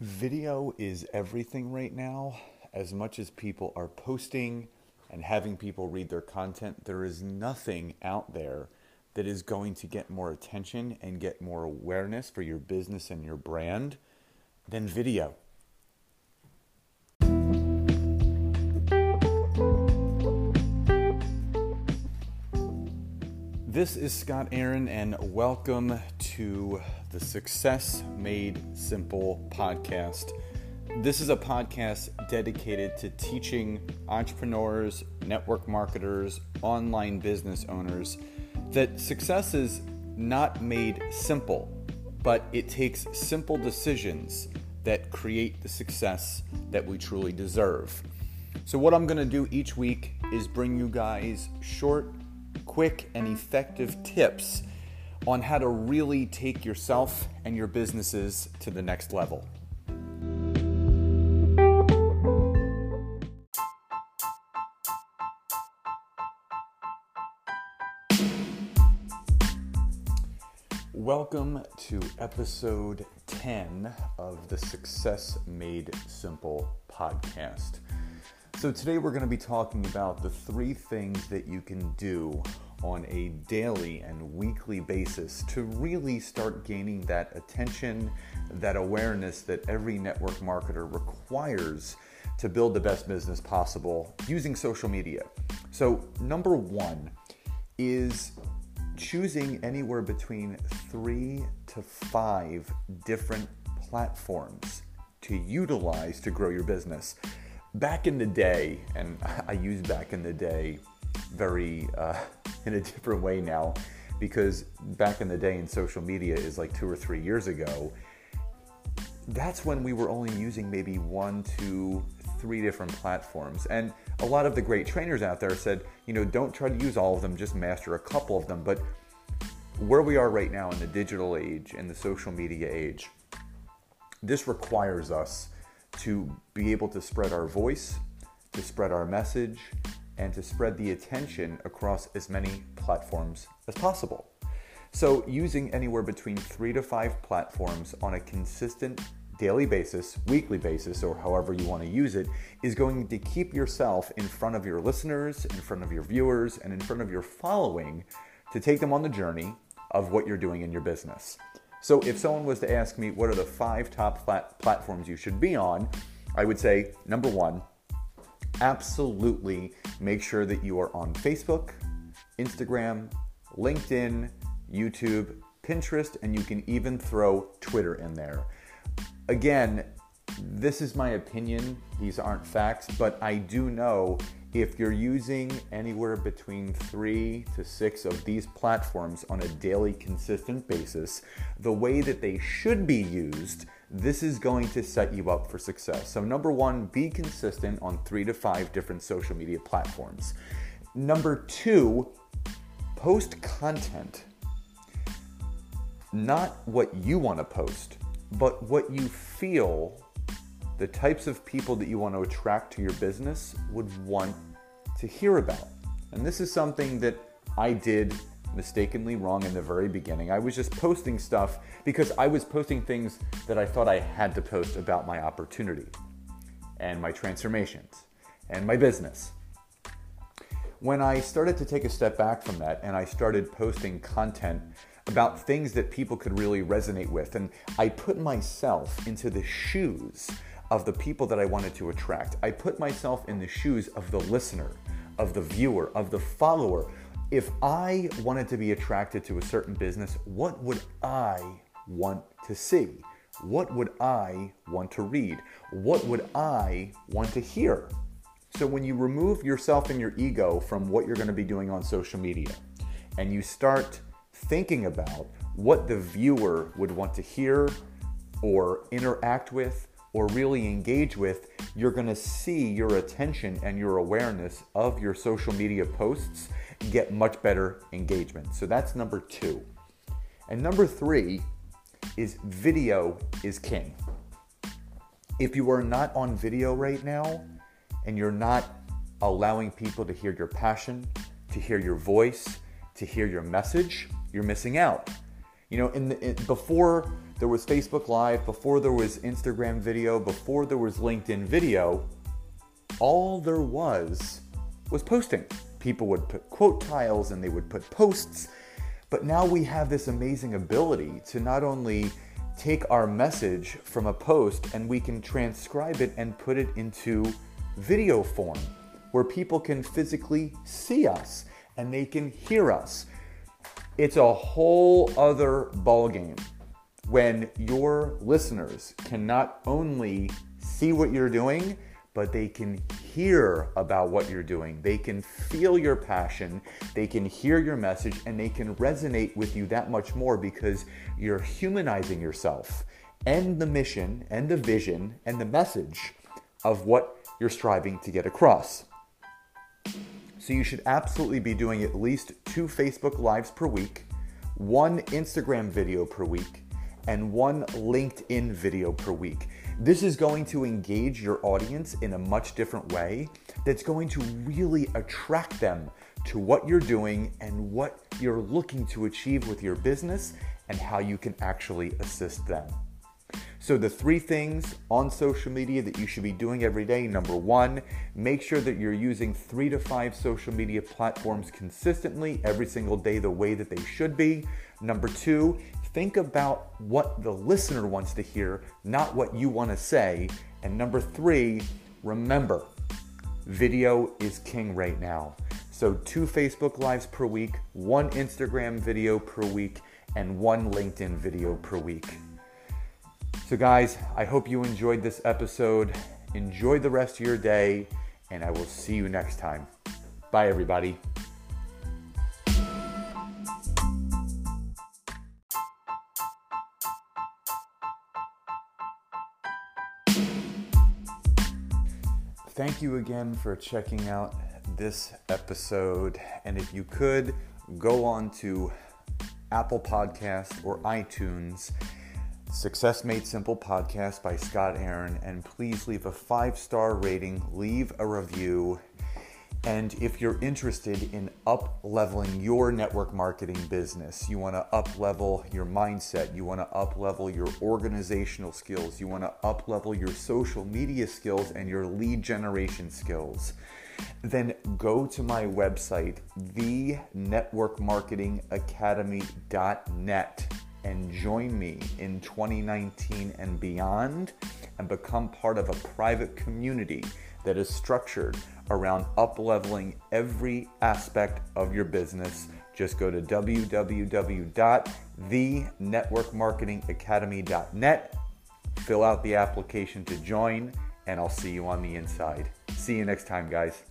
Video is everything right now. As much as people are posting and having people read their content, there is nothing out there that is going to get more attention and get more awareness for your business and your brand than video. This is Scott Aaron, and welcome to the Success Made Simple podcast. This is a podcast dedicated to teaching entrepreneurs, network marketers, online business owners that success is not made simple, but it takes simple decisions that create the success that we truly deserve. So, what I'm going to do each week is bring you guys short, quick, and effective tips on how to really take yourself and your businesses to the next level. Welcome to episode 10 of the Success Made Simple podcast. So, today we're going to be talking about the three things that you can do on a daily and weekly basis to really start gaining that attention, that awareness that every network marketer requires to build the best business possible using social media. So, number one is choosing anywhere between three to five different platforms to utilize to grow your business back in the day, and I use back in the day very uh, in a different way now because back in the day in social media is like two or three years ago. That's when we were only using maybe one, two, three different platforms. And a lot of the great trainers out there said, you know, don't try to use all of them, just master a couple of them. But where we are right now in the digital age, in the social media age, this requires us to be able to spread our voice, to spread our message, and to spread the attention across as many platforms as possible. So, using anywhere between three to five platforms on a consistent daily basis, weekly basis, or however you want to use it, is going to keep yourself in front of your listeners, in front of your viewers, and in front of your following to take them on the journey of what you're doing in your business. So if someone was to ask me what are the five top plat- platforms you should be on, I would say number one, absolutely make sure that you are on Facebook, Instagram, LinkedIn, YouTube, Pinterest, and you can even throw Twitter in there. Again, this is my opinion, these aren't facts, but I do know if you're using anywhere between three to six of these platforms on a daily, consistent basis, the way that they should be used, this is going to set you up for success. So, number one, be consistent on three to five different social media platforms. Number two, post content. Not what you want to post, but what you feel the types of people that you want to attract to your business would want to hear about. And this is something that I did mistakenly wrong in the very beginning. I was just posting stuff because I was posting things that I thought I had to post about my opportunity and my transformations and my business. When I started to take a step back from that and I started posting content about things that people could really resonate with, and I put myself into the shoes of the people that I wanted to attract. I put myself in the shoes of the listener, of the viewer, of the follower. If I wanted to be attracted to a certain business, what would I want to see? What would I want to read? What would I want to hear? So, when you remove yourself and your ego from what you're going to be doing on social media and you start thinking about what the viewer would want to hear or interact with or really engage with, you're gonna see your attention and your awareness of your social media posts get much better engagement. So that's number two. And number three is video is king. If you are not on video right now and you're not allowing people to hear your passion, to hear your voice, to hear your message, you're missing out. You know, in, the, in before there was Facebook Live, before there was Instagram video, before there was LinkedIn video, all there was was posting. People would put quote tiles and they would put posts. But now we have this amazing ability to not only take our message from a post and we can transcribe it and put it into video form where people can physically see us and they can hear us. It's a whole other ballgame when your listeners can not only see what you're doing, but they can hear about what you're doing. They can feel your passion, they can hear your message, and they can resonate with you that much more because you're humanizing yourself and the mission and the vision and the message of what you're striving to get across. So you should absolutely be doing at least two Facebook Lives per week, one Instagram video per week, and one LinkedIn video per week. This is going to engage your audience in a much different way that's going to really attract them to what you're doing and what you're looking to achieve with your business and how you can actually assist them. So, the three things on social media that you should be doing every day number one, make sure that you're using three to five social media platforms consistently every single day the way that they should be. Number two, think about what the listener wants to hear, not what you want to say. And number three, remember, video is king right now. So, two Facebook Lives per week, one Instagram video per week, and one LinkedIn video per week. So, guys, I hope you enjoyed this episode. Enjoy the rest of your day, and I will see you next time. Bye, everybody. Thank you again for checking out this episode. And if you could, go on to Apple Podcast or iTunes Success Made Simple podcast by Scott Aaron. And please leave a five star rating, leave a review. And if you're interested in up leveling your network marketing business, you want to up level your mindset, you want to up level your organizational skills, you want to up level your social media skills and your lead generation skills, then go to my website, thenetworkmarketingacademy.net and join me in 2019 and beyond and become part of a private community that is structured around upleveling every aspect of your business. Just go to www.thenetworkmarketingacademy.net, fill out the application to join, and I'll see you on the inside. See you next time, guys.